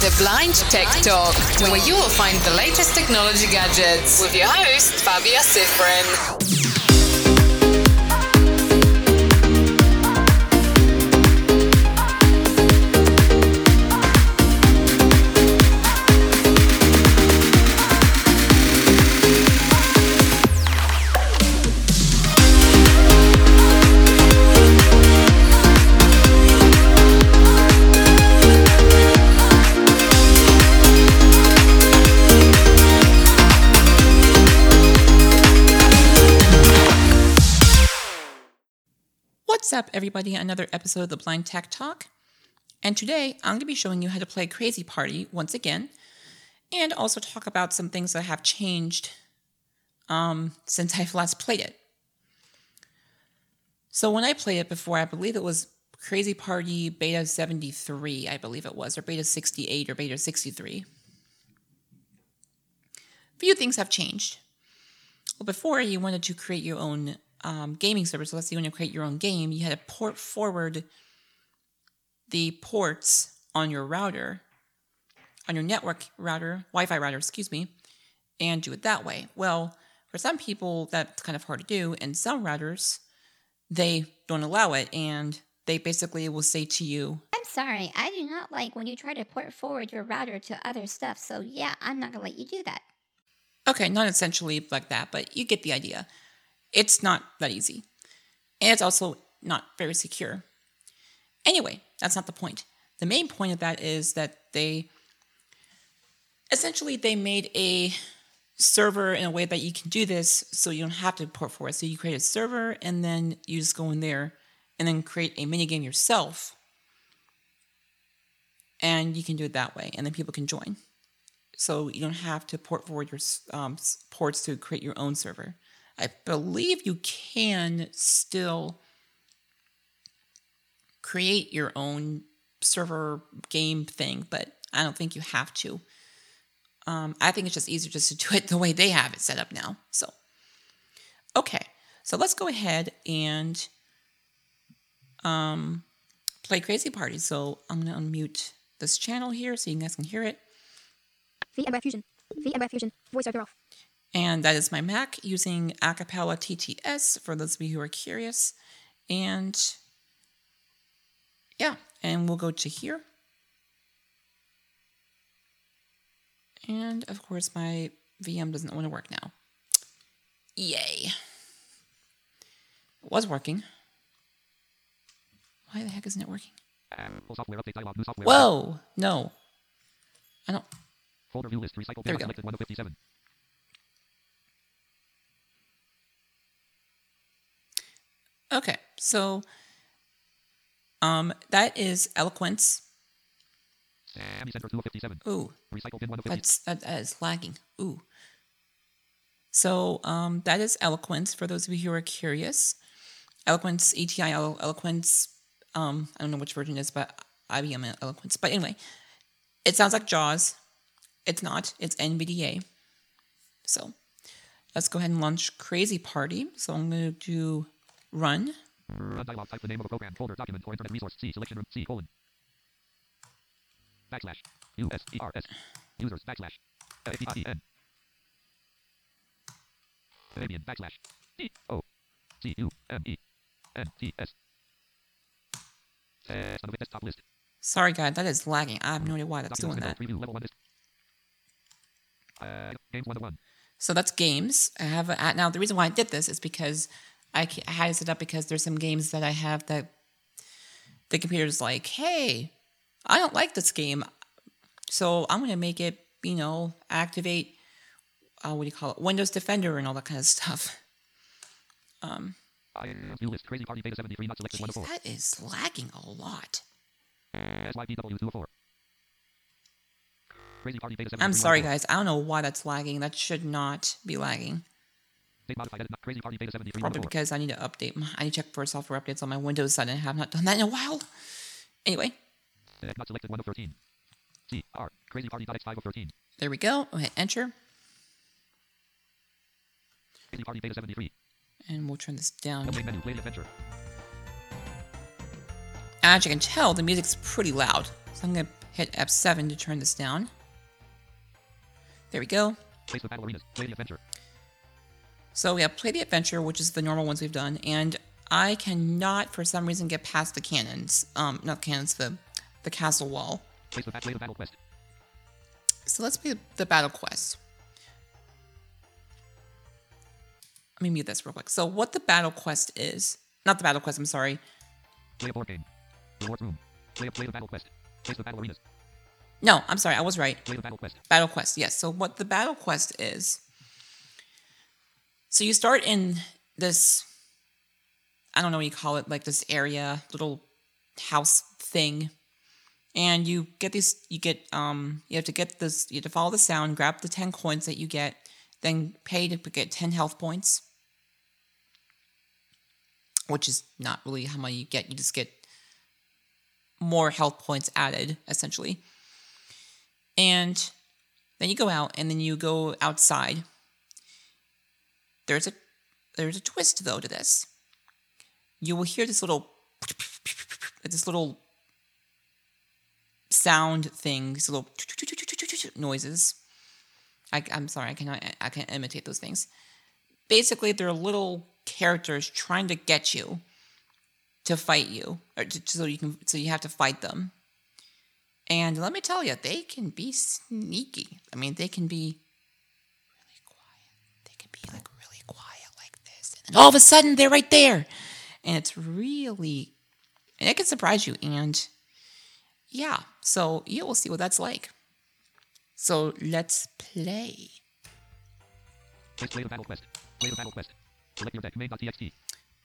The Blind Tech Talk, where you will find the latest technology gadgets with your host, Fabia Sifrin. What's up, everybody? Another episode of the Blind Tech Talk. And today I'm going to be showing you how to play Crazy Party once again, and also talk about some things that have changed um, since I've last played it. So, when I played it before, I believe it was Crazy Party Beta 73, I believe it was, or Beta 68 or Beta 63. Few things have changed. Well, before you wanted to create your own um, gaming server. So let's say when you create your own game, you had to port forward the ports on your router, on your network router, Wi-Fi router, excuse me, and do it that way. Well, for some people, that's kind of hard to do, and some routers, they don't allow it, and they basically will say to you, I'm sorry, I do not like when you try to port forward your router to other stuff, so yeah, I'm not gonna let you do that. Okay, not essentially like that, but you get the idea. It's not that easy. And it's also not very secure. Anyway, that's not the point. The main point of that is that they essentially they made a server in a way that you can do this so you don't have to port forward. So you create a server and then you just go in there and then create a mini game yourself. And you can do it that way, and then people can join. So you don't have to port forward your um, ports to create your own server. I believe you can still create your own server game thing, but I don't think you have to. Um, I think it's just easier just to do it the way they have it set up now. So, okay, so let's go ahead and um, play Crazy Party. So I'm gonna unmute this channel here so you guys can hear it. VMware Fusion. VMware Fusion. Voice over off. And that is my Mac using Acapela TTS for those of you who are curious. And yeah, and we'll go to here. And of course, my VM doesn't want to work now. Yay. It was working. Why the heck isn't it working? Whoa! No. I don't. Folder view list recycle there we go. Okay, so um, that is eloquence. Ooh, that's that, that is lagging. Ooh. So um, that is eloquence for those of you who are curious. Eloquence, ATI eloquence. Um, I don't know which version it is, but IBM eloquence. But anyway, it sounds like JAWS. It's not. It's NVDA. So let's go ahead and launch Crazy Party. So I'm going to do Run. Run dialog. Type the name of a program, folder, document, or internet resource. C selection room. C colon. Backslash. U S E R S. Users backslash. A P I N. Fabian backslash. D O C U M E N T S. Test on the desktop list. Sorry, guys, that is lagging. I have no idea why that's doing that. Uh, games 101. So that's games. I have a, now the reason why I did this is because I had it up because there's some games that I have that the computer's like, hey, I don't like this game. So I'm going to make it, you know, activate, uh, what do you call it, Windows Defender and all that kind of stuff. Um, geez, that is lagging a lot. Crazy party beta I'm sorry, guys. I don't know why that's lagging. That should not be lagging. Probably because I need to update. My, I need to check for software updates on my Windows side, and I have not done that in a while. Anyway. Uh, not selected 1 of 13. C R Crazy Party X5 of 13. There we go. Go ahead, enter. Crazy Party Beta 73. And we'll turn this down. Menu, play adventure. As you can tell, the music's pretty loud. So I'm gonna hit F7 to turn this down. There we go. Face the battle arenas. Play the adventure. So we have play the adventure, which is the normal ones we've done, and I cannot, for some reason, get past the cannons. Um, not cannons, the the castle wall. Face the, play the battle quest. So let's play the battle quest. Let me mute this real quick. So what the battle quest is, not the battle quest, I'm sorry. Play a board game. Rewards room. Play a, play the battle quest. Face the battle arenas. No, I'm sorry, I was right. Play the battle quest. Battle quest, yes. So what the battle quest is. So you start in this I don't know what you call it, like this area, little house thing. And you get these you get um you have to get this you have to follow the sound, grab the 10 coins that you get, then pay to get 10 health points. Which is not really how much you get, you just get more health points added, essentially. And then you go out and then you go outside. There's a there's a twist though to this. You will hear this little this little sound thing, little noises. I, I'm sorry, I cannot I can't imitate those things. Basically, they're little characters trying to get you to fight you, or to, so you can so you have to fight them. And let me tell you, they can be sneaky. I mean, they can be really quiet. They can be like really quiet like this. And then all of a sudden, they're right there. And it's really, and it can surprise you. And yeah, so you will see what that's like. So let's play. Play the battle quest. Play the battle quest. Select your deck main.txt.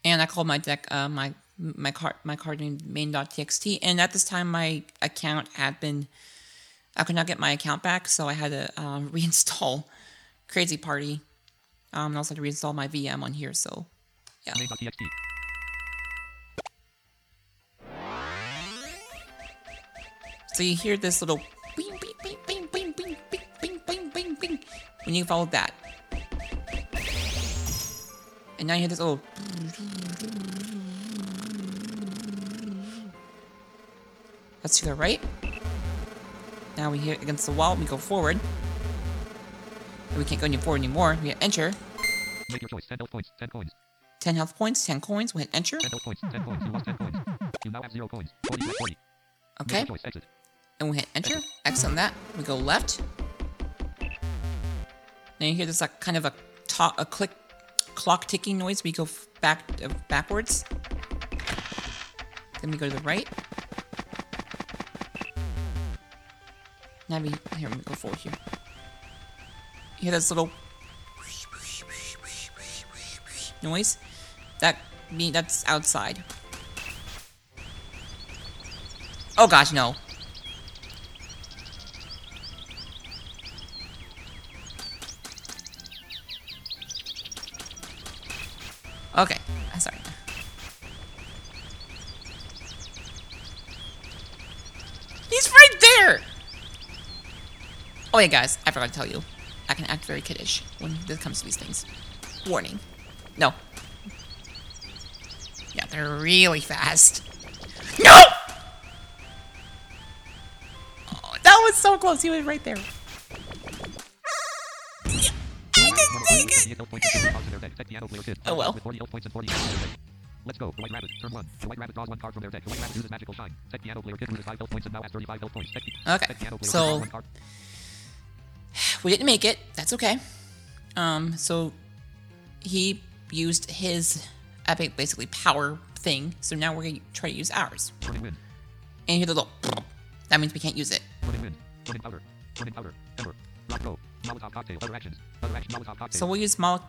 and I called my deck uh, my my card my card name main.txt. And at this time, my account had been I could not get my account back, so I had to um, reinstall Crazy Party. Um, and also had to reinstall my VM on here. So yeah, Main.txt. so you hear this little bing bing bing bing bing bing bing bing bing bing when you follow that, and now you hear this little. That's to the right. Now we hit against the wall. We go forward. We can't go any forward anymore. We hit enter. Make your choice. 10 health points. 10 coins. 10 health points, 10 coins. We hit enter. 10 health points. 10 coins. You lost 10 coins. You now have 0 coins. 40 left 40. Make Okay. your choice. Exit. And we hit enter. X on that. We go left. Now you hear this like kind of a a click clock ticking noise. We go f- back uh, backwards. Then we go to the right. Now we here we go forward here. Hear this little noise? That me that's outside. Oh gosh, no. Okay, I'm sorry. He's right there! Oh yeah, guys, I forgot to tell you. I can act very kiddish when it comes to these things. Warning. No. Yeah, they're really fast. No! Oh, that was so close. He was right there. Forty health points and 40 cards in their deck. Set piano player kid. Oh, well. With 40 health points and 40 cards in their deck. Let's go. The White Rabbit. Turn 1. The White Rabbit draws one card from their deck. The White Rabbit uses Magical Shine. Set piano player kid loses 5 health points and now has 35 health points. Set, Okay, set piano player so- one card. We didn't make it. That's okay. Um, so he used his epic basically power thing. So now we're gonna try to use ours. And you hear the little that means we can't use it. Burning wind. Burning powder. Burning powder. Ember. Rock go. Molotov cocktail. Other actions. Other action. Molotov cocktail. So we'll use mol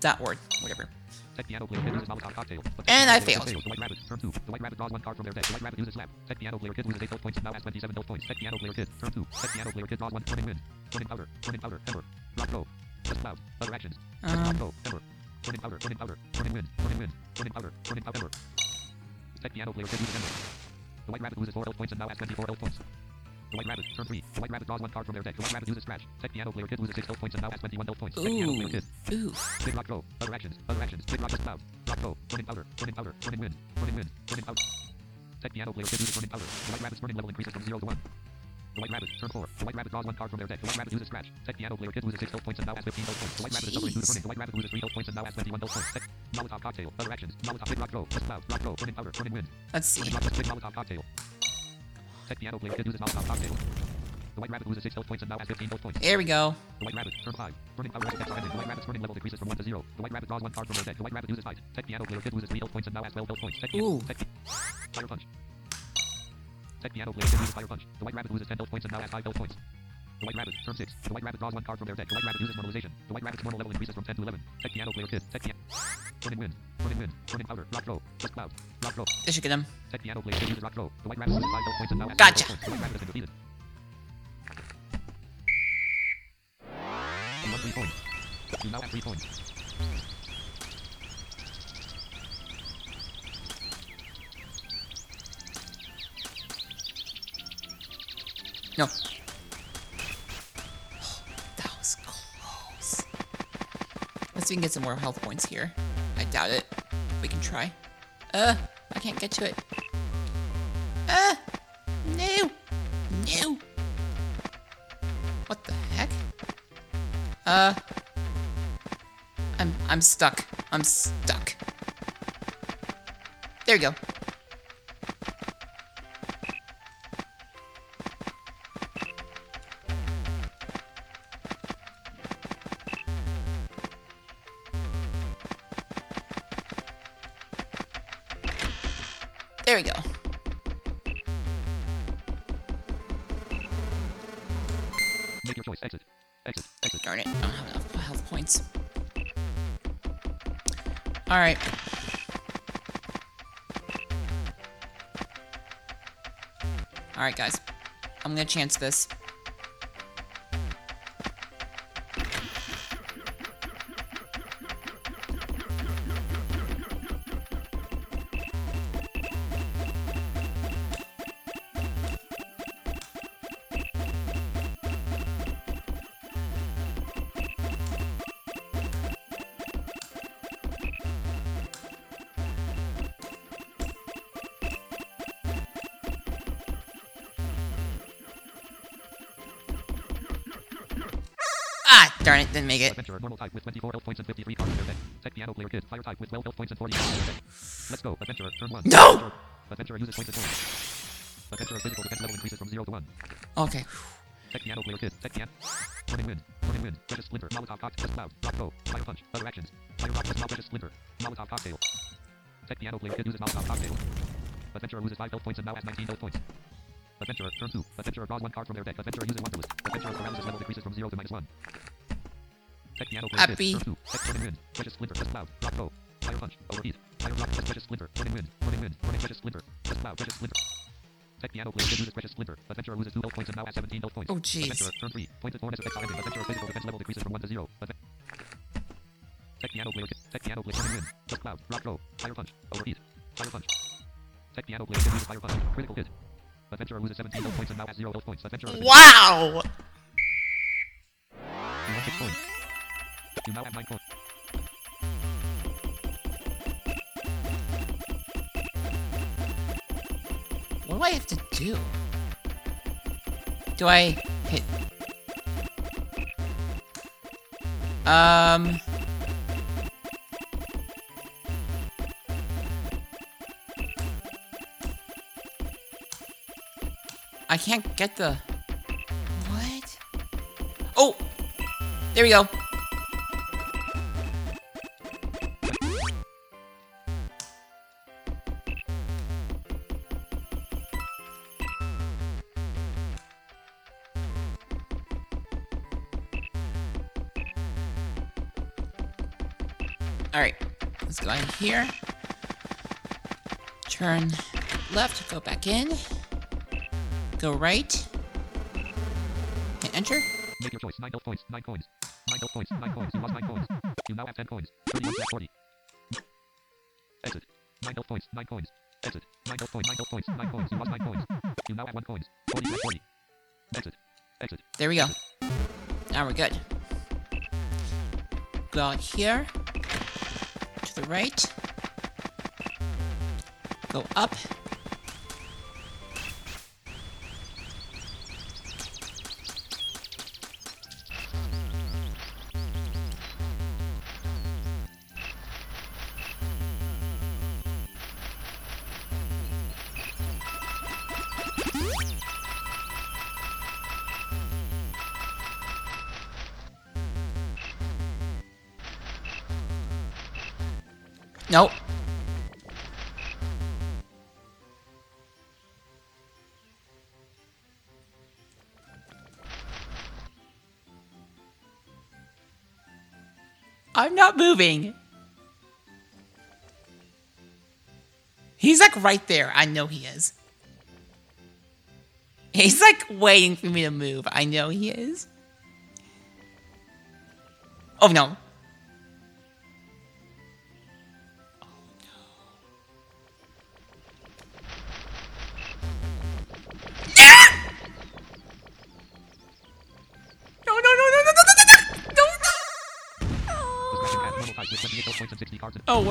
that word, whatever. Set piano player kid uses Molotov cocktail. But And I failed. The White Rabbit. Turn 2. The White Rabbit draws one card from their deck. The White Rabbit uses slap. Set piano player kid loses 8 health points and now has 27 health points. Piano player kid. Turn 2. Set piano player kid draws one. Burning wind. Burning powder. Burning powder. Ember. Rock go. Just cloud. Other actions. Um. rock go. Ember. Burning powder. Burning powder. Burning wind. Burning wind. Burning powder. Burning powder. Set piano player kid ember. The White Rabbit loses 4 health points and now has 24 health points. White Rabbit. Turn 3. The White Rabbit draws one card from their deck. The White Rabbit uses scratch. Set piano player kid loses 6 health points and now has 21 health points. Set piano player kid. ooh. Big rock go. Other actions. Other actions. Big rock just cloud. Rock go. Burning powder. Burning powder. Burning wind. Burning wind. Burning powder. Set piano player kid uses burning powder. The White Rabbit's burning level increases from 0 to 1. The White Rabbit, turn 4. The White Rabbit draws one card from their deck. The White Rabbit uses scratch. Tech piano player kid loses 6 health points and now has 15 health points. The White Rabbit is suffering due to burning. The White Rabbit loses 3 health points and now has 21 health points. Tech, Molotov cocktail. Other actions. Molotov big rock throw. Just cloud. Rock throw. Burning powder. Burning wind. Let's see. Burning rock. Big Molotov cocktail. Tech piano player kid uses Molotov cocktail. The White Rabbit loses 6 health points and now has 15 health points. There we go. The White Rabbit, turn 5. Burning power effects are ended. The White Rabbit's burning level decreases from 1 to 0. The White Rabbit draws one card from their deck. The White Rabbit uses fight. Tech piano player kid loses 3 health points and now has 12 health points. Tech piano. Ooh. Pi- Fire punch. Tech piano player kid loses fire punch. The White Rabbit loses 10 health points and now has 5 health points. The White Rabbit, turn 6. The White Rabbit draws one card from their deck. The White Rabbit uses normalization. The White Rabbit's normal level increases from 10 to 11. Tech piano player kid. Tech piano. Burning wind. Burning wind. Burning powder. Rock throw. Just cloud. Rock throw. This should get him. Tech piano player kid uses rock throw. The White Rabbit loses 5 health points and now has Gotcha. The White Rabbit has been defeated. You won 3 points. You now have 3 points. No. Let's see if we can get some more health points here. I doubt it. We can try. Uh, I can't get to it. Uh, no. No. What the heck? Uh, I'm, I'm stuck. I'm stuck. There you go. Alright, guys. I'm gonna chance this. Ah, darn it, didn't make it. Adventurer, normal type with 24 health points and 53 cards in their deck. Tech piano player kid, fire type with 12 health points and 40 cards in their deck. Let's go. Adventurer, turn 1. No! Adventurer, uses points and. Adventurer physical defense level increases from 0 to 1. Okay. Tech piano player kid, tech piano. Burning wind, burning wind, precious splinter, Molotov cocktail, cloud, rock bow, fire punch, other actions. Fire rock, just precious splinter, Molotov cocktail. Tech piano player kid uses Molotov cocktail. Adventurer loses 5 health points and now has 19 health points. Adventurer, turn 2. Adventurer draws one card from their deck. Adventurer uses Wanderlust. Adventurer's paralysis level decreases from 0 to minus 1. Tech piano player Happy. turn 2. Tech burning wind, precious splinter, just cloud, rock bow, fire punch, overheat, fire rock, just precious splinter, burning wind, burning wind, burning precious splinter, just cloud, precious splinter. Tech piano player loses precious splinter. Adventurer loses 2 health points and now has 17 health points. Oh, jeez. Adventurer, turn 3. Pointed as effects are ending. Adventurer physical defense level decreases from 1 to 0. Adve- Tech piano player. Tech piano player burning wind, just cloud, rock throw, fire punch, overheat, fire punch. Tech piano player fire punch, critical hit. Adventurer loses 17 health points and now has 0 health points. Adventurer Wow! You won 6 points. You now have 9 points. What do I have to do? Do I hit? Um. Can't get the. What? Oh! There we go. Alright, let's go in here. Turn left, go back in. Go right. Hit enter. Make your choice. 9 health points. 9 coins. 9 health points. 9 coins. You lost 9 coins. You now have 10 coins. 31 40. Exit. 9 health points. 9 coins. Exit. 9 health points. 9 health points. 9 coins. You lost 9 coins. You now have 1 coins. 40 40. Exit. Exit. There we go. Now we're good. Go out here. To the right. Go up. Not moving. He's like right there. I know he is. He's like waiting for me to move. I know he is. Oh no.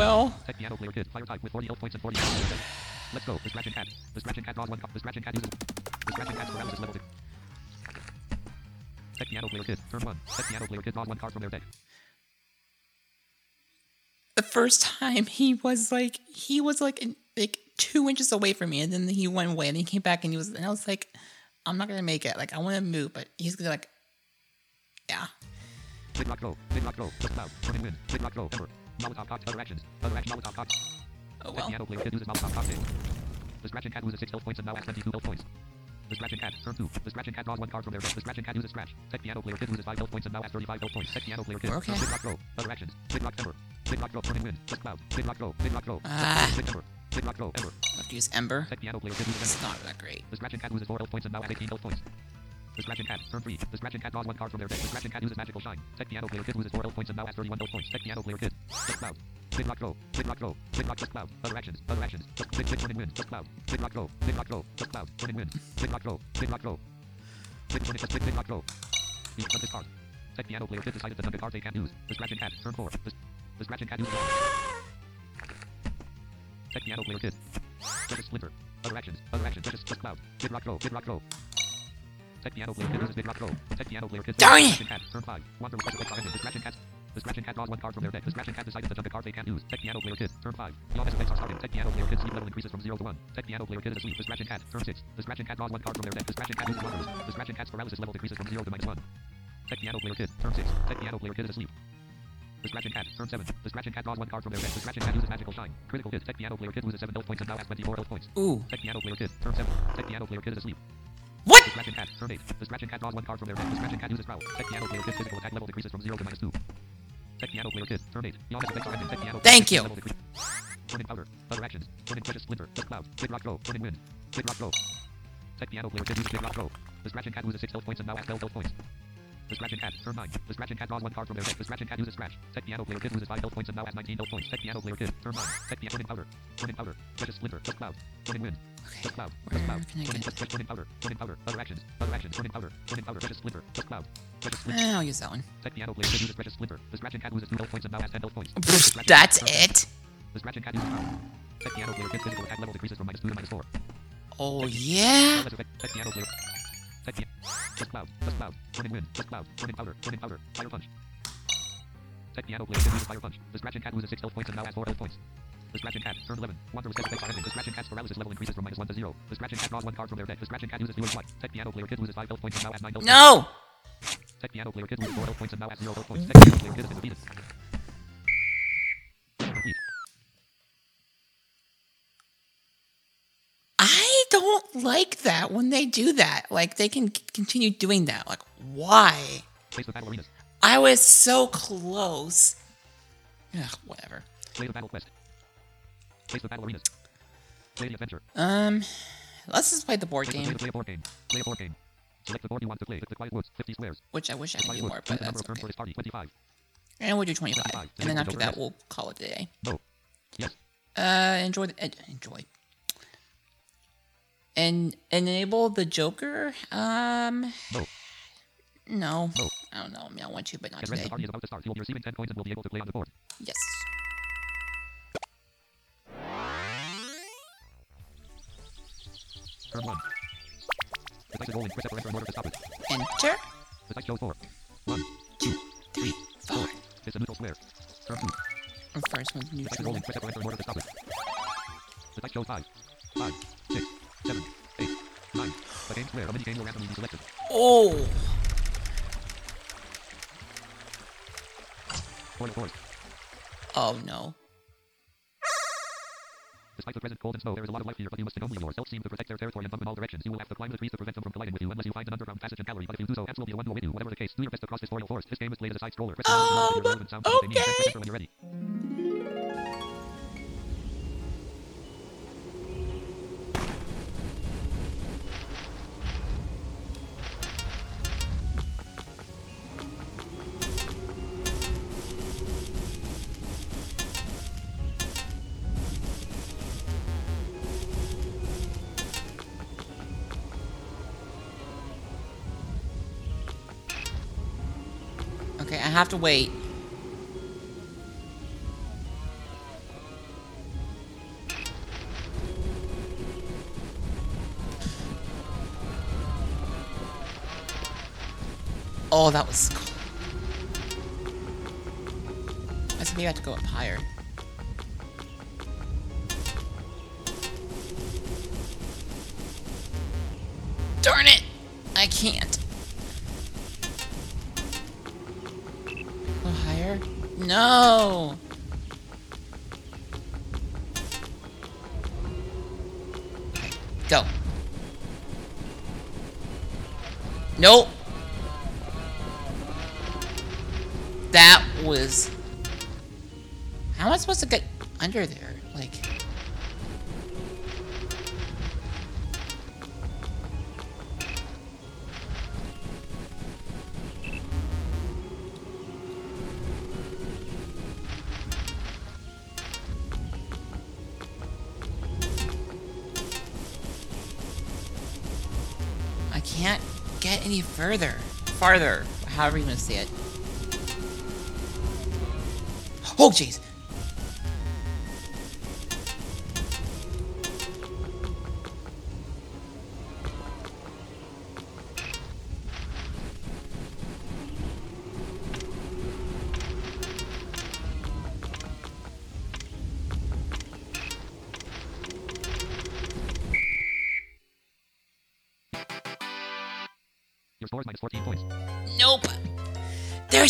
Cards. Let's go. The scratching cat. The scratching cat draws one card. The scratching cat uses. The scratching cat's paralysis level. Tech piano player kid, turn one. Tech piano player kid draws one card from their deck. The first time he was like he was like in, like two inches away from me, and then he went away, and he came back, and he was, and I was like, I'm not gonna make it. Like I want to move, but he's gonna like, yeah. Big rock go. Big rock go. Just cloud. Turning wind. Big rock go. Ember. Molotov cocktail. Other actions. Other action. Molotov cocktail. Oh well. piano player kid uses Molotov cocktail. The scratching cat loses 6 health points and now has 22 health points. The scratching cat, turn 2. The scratching cat draws one card from their deck. The scratching cat uses scratch. Tech piano player kid loses 5 health points and now has 35 health points. Tech piano player kid. Okay. Big rock go. Other actions. Big rock ember. Big rock go. Turning wind. Just cloud. Big rock go. Big rock go. Ah. Big ember. Big rock go. Ember. Have to use Ember. Tech piano player kid loses It's not that great. The scratching cat loses 4 health points and now has 18 health points. The scratching Cat. Turn 3. The scratching Cat draws one card from their deck. The scratching Cat uses magical shine. Tech piano player kid loses 4 health points and now has 31 health points. Tech piano player kid. Click cloud. Click lock roll. Click lock roll. Click lock cloud. Other actions. Other actions. Click click turn and win. Click cloud. Click rock roll. Click rock roll. Click cloud. Turn and win. Click rock roll. Click rock roll. Click turn and click click lock roll. Each of this card. Tech piano player kid decided that the cards they can't use. The scratching Cat. Turn 4. The, the Scratch Cat uses. Tech piano player kid. Judge splinter. Other actions. Other actions. Judge click cloud. Click lock roll. Click lock roll. Tech piano player uses big rock go. Tech piano player kid. Darn it! Scratching cat. Turn 5. Wander request are ended. The scratching cat. The scratching cat draws one card from their deck. The scratching cat decided the number cards they can use. Tech piano player kid. Turn 5. Your best effects are started. Tech piano player kid sleep level increases from 0 to 1. Tech piano player kid is asleep. The scratching cat. Turn 6. The scratching cat draws one card from their deck. The scratching cat uses. The scratching cat's paralysis level decreases from 0 to minus 1. Tech piano player kid. Turn 6. Tech piano player kid is asleep. The scratching cat. Turn 7. The scratching cat draws one card from their deck. The scratching cat uses magical shine. Critical hit. Tech piano player kid loses 7 health points and now has 24 health points. Ooh. Tech piano player kid. Turn 7. Tech piano player kid is asleep. What? The scratching cat. Turn 8. The scratching cat draws one card from their deck. The scratching cat uses growl. Tech piano player kid physical attack level decreases from 0 to minus 2. Tech piano player kid. Turn 8. Your effects are ended. Tech piano Thank you. decrease. Turning powder. Other actions. Turning precious splinter. Just cloud. Big rock go. Turning wind. Big rock go. Tech piano player kid uses big rock go. The scratching cat loses 6 health points and now has 12 health points. The scratching cat. Turn 9. The scratching cat draws one card from their deck. The scratching cat uses scratch. Tech piano player kid loses 5 health points and now has 19 health points. Tech piano player kid. Turn 9. Tech piano turning powder. Turning powder. Precious splinter. Just cloud. Turning wind. Just cloud. Just cloud. Where can I Turning get- just turning powder. Turning powder. Other actions. Other actions. Turning powder. Turning powder. Precious splinter. Just cloud. Eh, I'll use that one. Tech piano player kid uses precious splinter. The scratching cat loses 2 health points and now has 10 health points. The Pfft, scratching That's it. The scratching cat uses power. Tech piano player kid's physical attack level decreases from minus 2 to minus 4. Oh yeah. Paralysis effect. Tech piano player. Tech piano. Just cloud. Just cloud. Turning wind. Just cloud. Turning powder. Turning powder. Fire punch. Tech piano player kid uses fire punch. The scratching cat loses 6 health points and now has 4 health points. The scratching cat. Turn 11. Wander effects are ended. The scratching cat's paralysis level increases from minus 1 to 0. The scratching cat draws one card from their deck. The scratching cat uses viewer's light. Tech piano player kid loses 5 health points and now has 9 health points. No. Tech piano player kid loses 4 health points and now has 0 health points. Tech piano player kid been defeated. don't like that when they do that. Like they can c- continue doing that. Like why? Place the battle arenas. I was so close. Ugh, whatever. Place the battle quest. Place the battle arenas. Play the adventure. Um, let's just play the board game. Play the board game. Play the board game. Select the board you want to play. The quiet woods. Fifty squares. Which I wish I knew more, but that's okay. And we'll do 25. And then after that, we'll call it a day. Uh, enjoy the, enjoy. And enable the Joker. Um, No. no. No. I don't know. I mean, I want to, but not today. The is about to start. You'll be receiving 10 coins and will be able to play on the board. Yes. Turn 1. The dice rolling. Press enter in order to stop it. Enter. The dice shows 4. 1. Two, three, four. It's a neutral square. Turn 2. The first one's The dice rolling. Press enter in order to stop it. The dice shows 5. 5. 6. 7. 8. 9. LED selected. Oh. Portal force. Oh no. Despite the present cold and snow, there is a lot of life here, but you must think only of yourself. Seem to protect their territory and in all directions. You will have to climb the trees to prevent them from colliding with you, unless you find an underground passage and gallery. But if you do so, ants will be the one who await you. Whatever the case, do your best to cross this portal force. This game is played as a side scroller. Press Oh, the relevant sounds of what they mean. Press okay. when you're ready. Have to wait. Oh, that was cool. I said maybe I have to go up higher. Darn it! I can't. No! Go. Nope. That was. How am I supposed to get under there? Like. Any further. Farther. However you want to say it. Oh, jeez.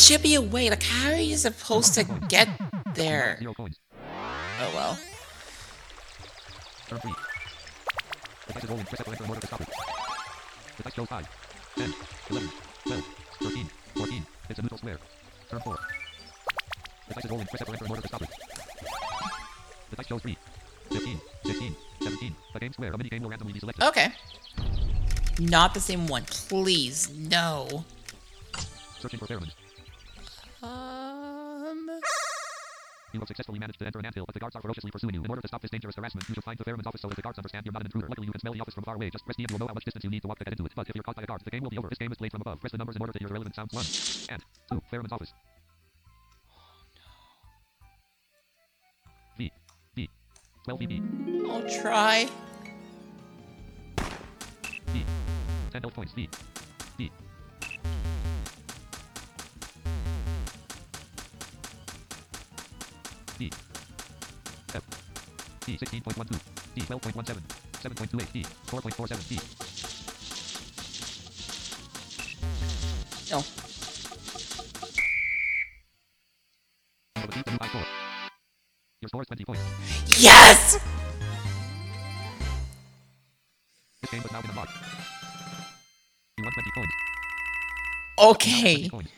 Should be a way. Like, how are you supposed to get there? Oh well. Turn 3. The dice is rolling. Press F to enter in order to stop it. The dice shows 5, 10, 11, 12, 13, 14. It's a neutral square. Turn 4. The dice is rolling. Press F to in order to stop it. The dice shows 3, 15, 16, 17. The game square. A mini game will randomly be selected. Okay. Not the same one. Please, no. Searching for pheromones. You have successfully managed to enter an anthill, but the guards are ferociously pursuing you. In order to stop this dangerous harassment, you should find the pheromones office so that the guards understand you're not an intruder. Luckily, you can smell the office from far away. Just press D and you'll know how much distance you need to walk to get into it. But if you're caught by a guard, the game will be over. This game is played from above. Press the numbers in order to hear the relevant sounds. One and two. Pheromones office. V D 12 VB I'll try. D 10 health points. D D F D 16.12 D 12.17 7.28 D 4.47 D score. Your score is 20 points. Yes! This game has now been unlocked. You won 20 coins. Okay. 20 coins.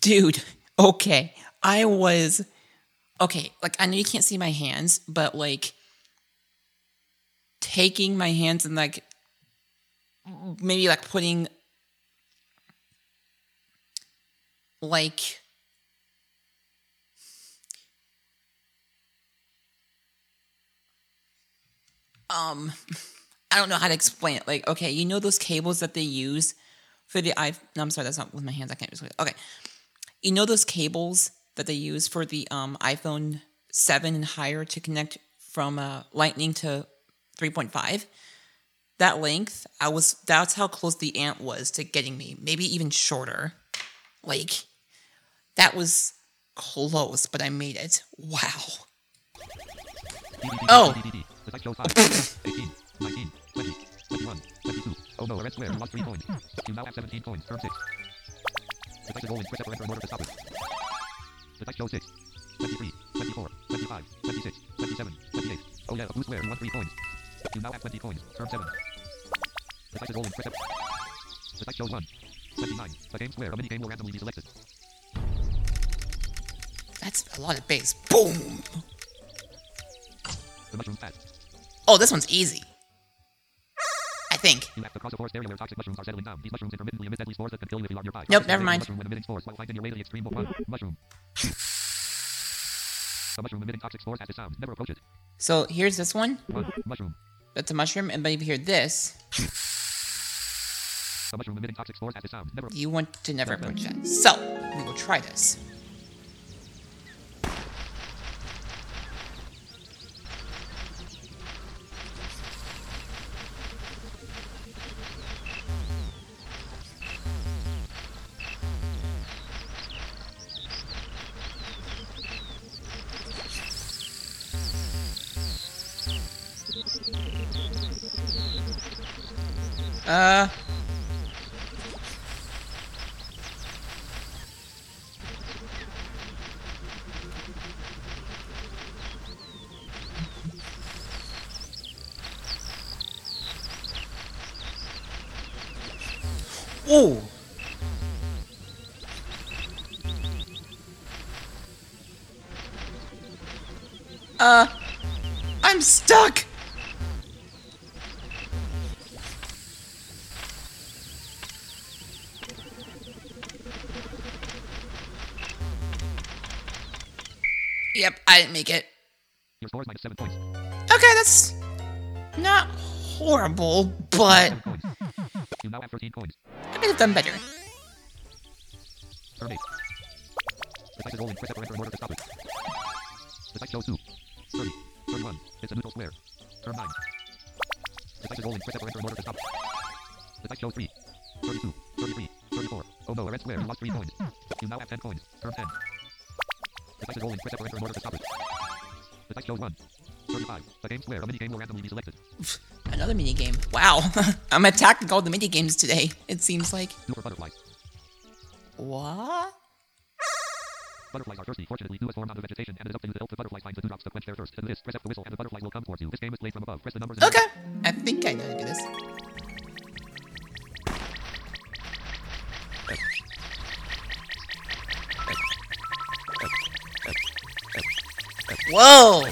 Dude, okay. I was. Okay, like, I know you can't see my hands, but like. Taking my hands and like. Maybe like putting. Like. Um. I don't know how to explain it. Like, okay, you know those cables that they use for the i no, I'm sorry, that's not with my hands. I can't just okay. You know those cables that they use for the um, iPhone 7 and higher to connect from uh, Lightning to 3.5? That length, I was that's how close the ant was to getting me. Maybe even shorter. Like that was close, but I made it. Wow. Oh. D, D, D. The dice shows 5, 18, 19, 20, 21, 22, Oh no, a red square. Lost three coins. You now have 17 coins. Turn 6. The dice is rolling. Press F or enter in order to stop it. The shows 6, 23, 24, 25, 26, 27, 28. Oh yeah, a blue square. You won 3 coins. You now have 20 coins. Turn 7. The dice is rolling. Press F. The dice shows 1, 29. A game square. A mini game will randomly be selected. That's a lot of base. Boom! The mushroom fast. Oh, this one's easy. Think. You have to cross a forest area where toxic mushrooms are settling down. These mushrooms intermittently emit deadly spores that can kill you if you are nearby. Nope, never mind. Mushroom when emitting spores while finding your way to the extreme. One, mushroom. A mushroom emitting toxic spores has a sound. Never approach it. So here's this one. Mushroom. That's a mushroom, and but if you hear this, mushroom emitting toxic spores has a sound. Never. you want to never approach that. So we will try this. Uh. Ooh. Uh, I'm stuck. I didn't make it. Your score is minus seven points. Okay, that's not horrible, but You now have 13 coins. I could have done better. Turn 8. The dice is rolling. Press F or enter in order to stop it. Dice shows 2, 30, 31. It's a neutral square. Turn 9. The dice is rolling. Press F or enter in order to stop it. The dice shows 3, 32, 33, 34. Oh no, a red square. You lost 3 coins. You now have 10 coins. Turn 10. The is rolling. Press F or enter in order to stop it. The dice shows 1, 35. A game square. A mini game will randomly be selected. Another mini game. Wow, I'm attacking all the mini games today. It seems like. Do for butterflies. What? Butterflies are thirsty. Fortunately, dew has formed on the vegetation and it is up to you to help the butterfly find the dewdrops to quench their thirst. To do this, press F to whistle and the butterfly will come towards you. This game is played from above. Press the numbers. Okay, I think I know how to do this. Whoa!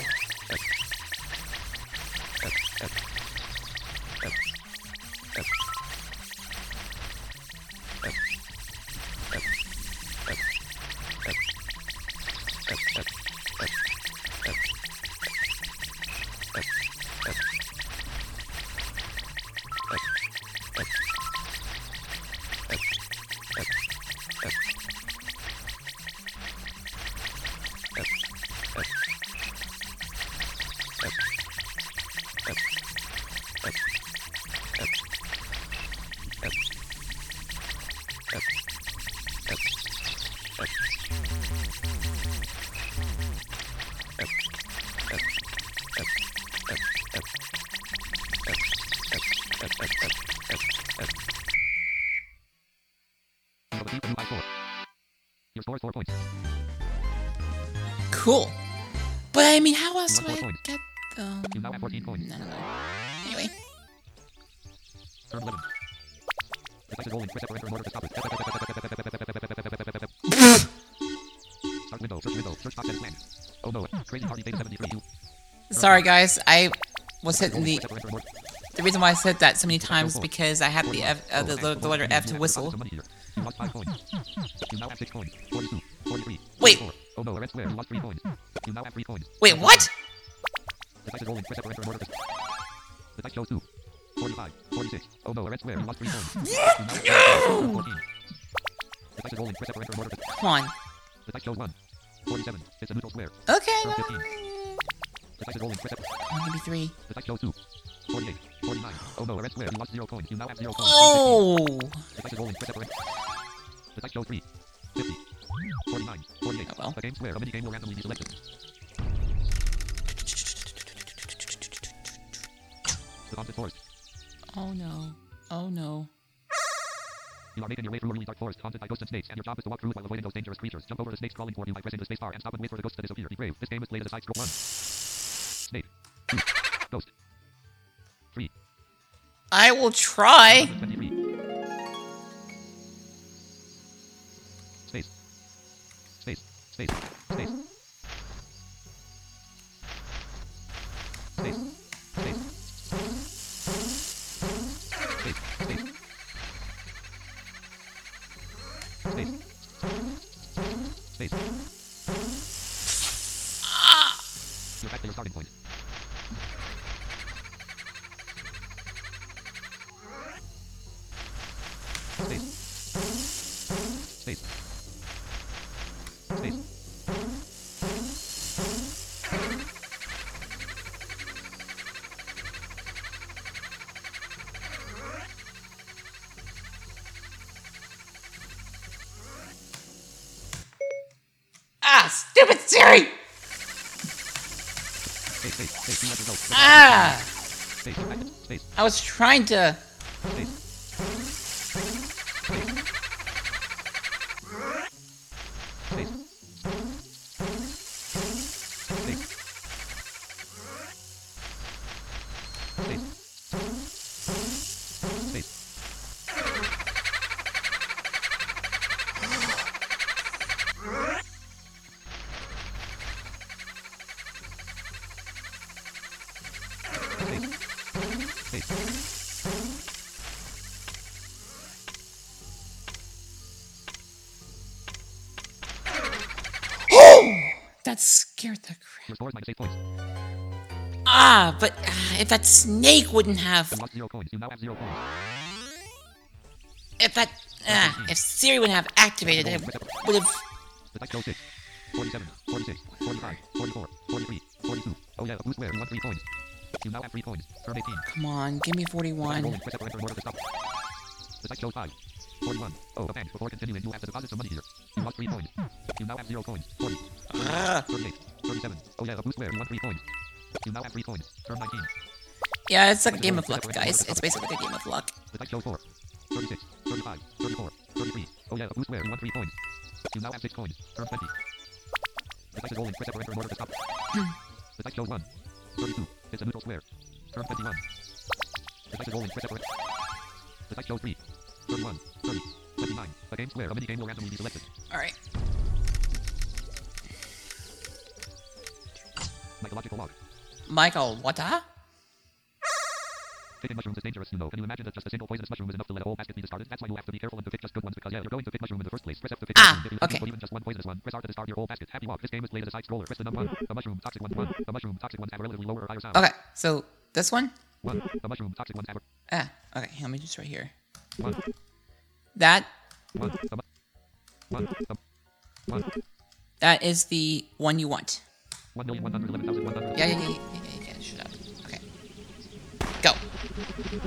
Turn 11. The dice rolling. Press F or enter in order to stop it. Start window. Search window. Search box edit blank. No. Crazy party beta 73. Sorry guys, I was hitting the. The reason why I said that so many times is because I had the F, uh, the, the, the letter F to whistle. You lost 5 coins. You now have 6 coins. 42. 43. Wait. No, red square. You lost 3 coins. You now have 3 coins. Wait, what? To... Come on. Jump over the snakes crawling toward you by pressing the space bar and stop and wait for the ghosts to disappear. Be brave. This game is played as a side scroll one. Snake. Two. Ghost. Three. I will try. 23. Space. Space. Space. Space. Space. Space. Ah! I was trying to. Crap. Your minus eight points. Ah, but ah, if that snake wouldn't have. You lost zero coins. You now have zero coins. If that. Ah, if Siri wouldn't have activated it, would have. The dice show 6, 47, 46, 45, 44, 43, 42. Oh yeah, blue square, you won 3 coins. You now have 3 coins. Turn 18. Come on, give me Rolling, 41. press up or enter in order to stop. The dice shows 5, 41. Oh, a. Before continuing, you have to deposit some money here. You lost 3 coins. You now have 0 coins. 40, 38, 37. Oh yeah, blue square, you won 3 coins. You now have 3 coins. Turn 19. Yeah, it's like a game of luck, guys. It's basically like a game of luck. The dice show 4, 36, 35, 34, 33. Oh yeah, blue square, you won 3 coins. You now have 6 coins. Turn 20. The dice is rolling. Press up or order to stop. the dice shows 1, 32. It's a neutral square. Turn 21. The dice is rolling. Press enter. The dice shows 3, 31, 30, 29. A game square. A mini game will randomly be selected. Alright. Mythological log. Michael, what? Picking mushrooms is dangerous, you know. Can you imagine that just a single poisonous mushroom is enough to let a whole basket be discarded? That's why you have to be careful and to pick just good ones because yeah, you're going to pick mushroom in the first place. Press F to pick Ah, mushroom. If okay. even just one poisonous one, press R to discard your whole basket. Happy walk. This game is played as a side scroller. Press the number one. The mushroom toxic ones one. The mushroom toxic ones have a relatively lower or higher sound. Okay, so this one? One. The mushroom toxic ones have a Ah, okay, let me just right here. one. That, One. The one. The one. that is the one you want. One, no, 111, 111. Yeah, yeah, yeah, yeah, yeah, you can shoot out. Okay. Go.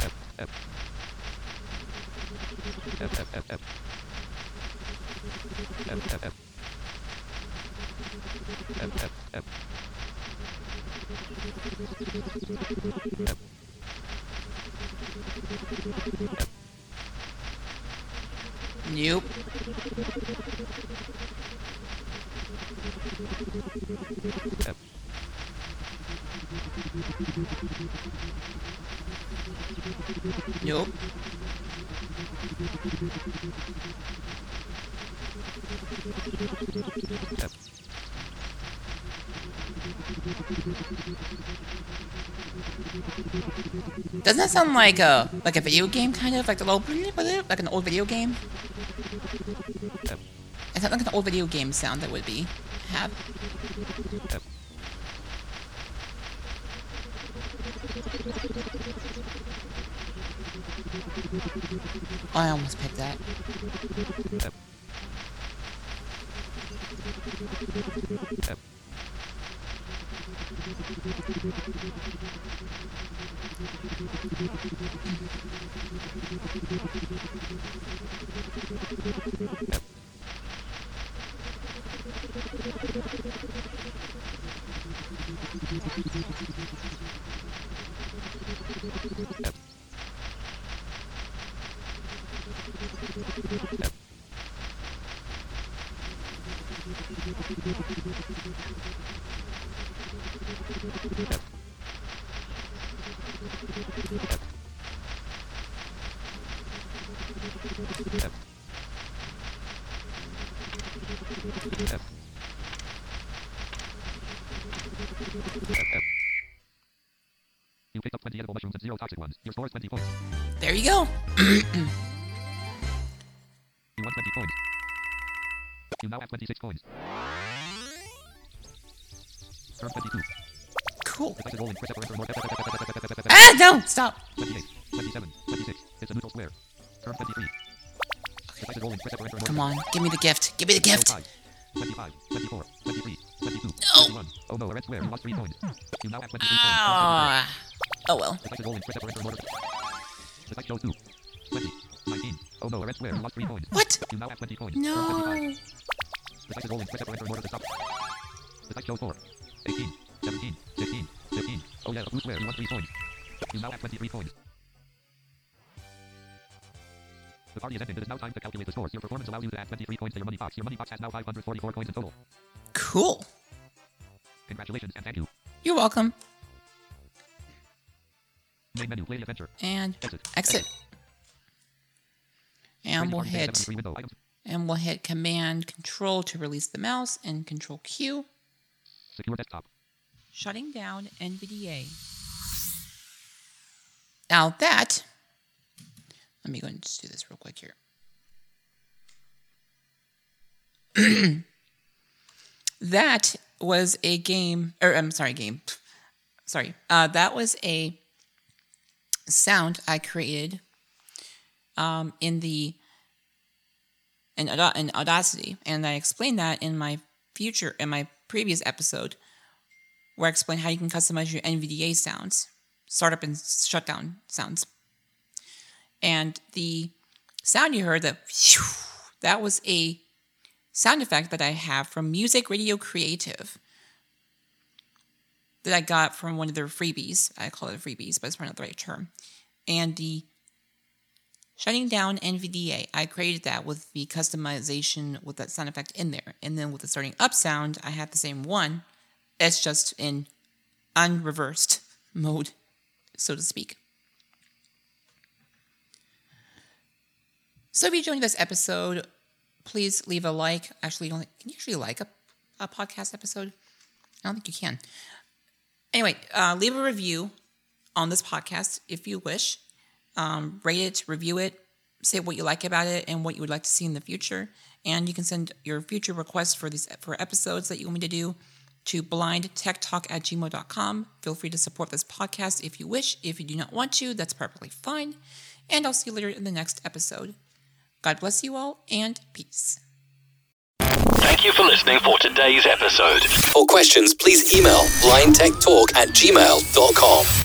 F, F. F, F, F, F. F, F, F. F, F, F. F. Nope. Nope. F Doesn't that sound like a like a video game kind of like the little like an old video game? F It sounds like an old video game sound that would be have. F I almost picked that. You picked up 20 edible mushrooms and zero toxic ones. Your score is 20 points. There you go. coins. Cool. Press up or enter more. Ah, don't stop. 28, 27, 26. It's a neutral square. 23. Press up or enter more. Come on, give me the gift. Give me the gift. 25, 24, 23, 22, 21. Oh no, a red square. You lost three coins. You now have 23 coins. Ah. Oh well. A roll and press up or enter more. Show 2. 20, 19. Oh no, a red square. You lost three coins. What? You now have 20 coins. No. Turn 25. The dice is rolling. Press F or enter more to stop. The dice shows 4, 18, 17, 15, 15. Oh yeah, a blue square. You lost 3 coins. You now have 23 coins. The party is ending. It is now time to calculate the scores. Your performance allows you to add 23 coins to your money box. Your money box has now 544 coins in total. Cool. Congratulations and thank you. You're welcome. Main menu, play adventure. And Exit. exit. And we'll hit 73 window. Items. And we'll hit Command Control to release the mouse and Control Q. Secure desktop. Shutting down NVDA. Now that, let me go and just do this real quick here. that was a game, or I'm sorry, game. Sorry, uh, that was a sound I created um, in the Auda- in Audacity, and I explained that in my future in my previous episode where I explain how you can customize your NVDA sounds, startup and shutdown sounds. And the sound you heard, that that was a sound effect that I have from Music Radio Creative that I got from one of their freebies. I call it freebies, but it's probably not the right term. And the shutting down NVDA, I created that with the customization with that sound effect in there. And then with the starting up sound, I have the same one it's just in unreversed mode, so to speak. So if you joined this episode, please leave a like. Actually, don't can you actually like a, a podcast episode? I don't think you can. Anyway, uh, leave a review on this podcast if you wish. Um, rate it, review it, say what you like about it and what you would like to see in the future. And you can send your future requests for these for episodes that you want me to do to blindtechtalk at gmail.com. Feel free to support this podcast if you wish. If you do not want to, that's perfectly fine. And I'll see you later in the next episode. God bless you all and peace. Thank you for listening for today's episode. For questions, please email blindtechtalk at gmail.com.